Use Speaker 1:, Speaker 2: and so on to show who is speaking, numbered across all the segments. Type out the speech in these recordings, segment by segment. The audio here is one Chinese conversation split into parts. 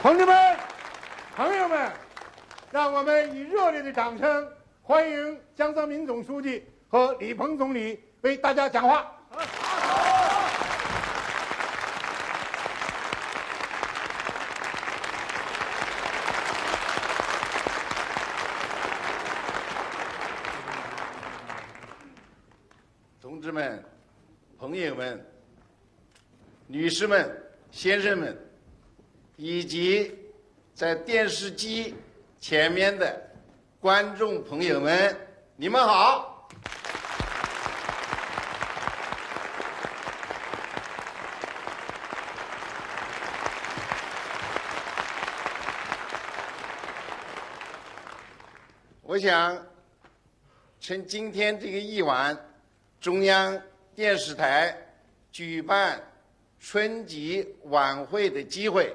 Speaker 1: 同志们、朋友们，让我们以热烈的掌声欢迎江泽民总书记和李鹏总理为大家讲话。
Speaker 2: 同志们、朋友们、女士们、先生们，以及在电视机前面的观众朋友们，你们好！我想趁今天这个夜晚，中央电视台举办春节晚会的机会，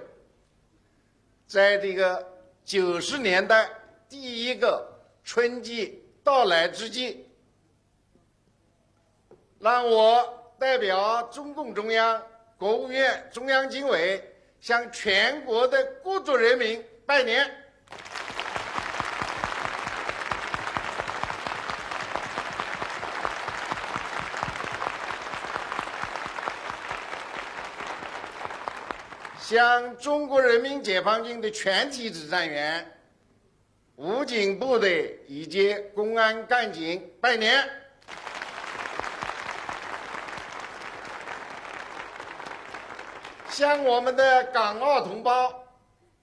Speaker 2: 在这个九十年代第一个春季到来之际，让我代表中共中央、国务院、中央军委向全国的各族人民拜年。向中国人民解放军的全体指战员、武警部队以及公安干警拜年。向我们的港澳同胞、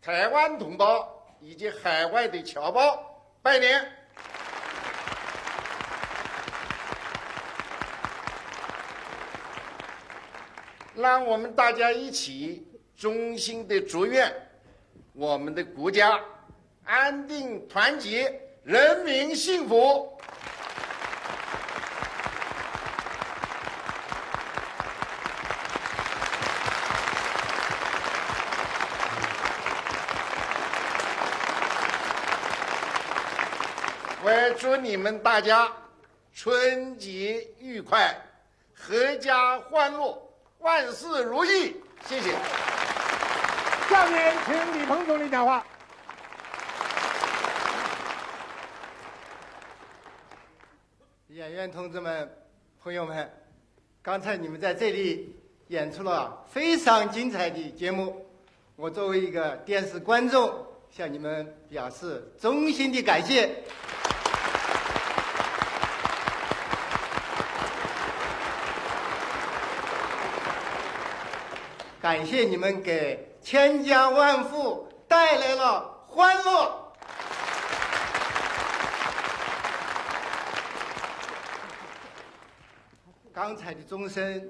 Speaker 2: 台湾同胞以及海外的侨胞拜年。让我们大家一起衷心的祝愿我们的国家安定团结，人民幸福。我也祝你们大家春节愉快，阖家欢乐，万事如意。谢谢。
Speaker 1: 下面请李鹏总理讲话。
Speaker 3: 演员同志们、朋友们，刚才你们在这里演出了非常精彩的节目，我作为一个电视观众，向你们表示衷心的感谢。感谢你们给千家万户带来了欢乐。刚才的钟声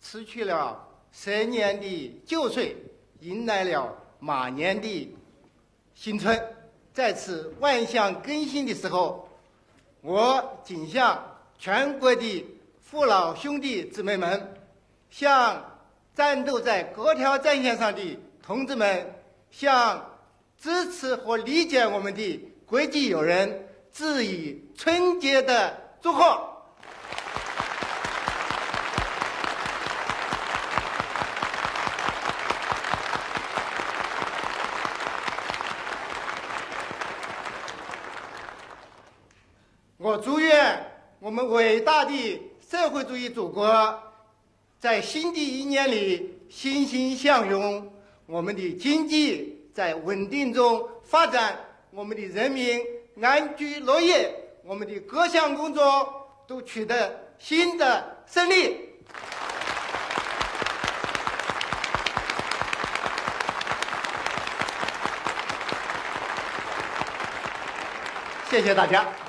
Speaker 3: 辞去了蛇年的旧岁，迎来了马年的新春。在此万象更新的时候，我谨向全国的父老兄弟姊妹们，向战斗在各条战线上的同志们，向支持和理解我们的国际友人致以春节的祝贺。我祝愿我们伟大的社会主义祖国，在新的一年里欣欣向荣，我们的经济在稳定中发展，我们的人民安居乐业，我们的各项工作都取得新的胜利。谢谢大家。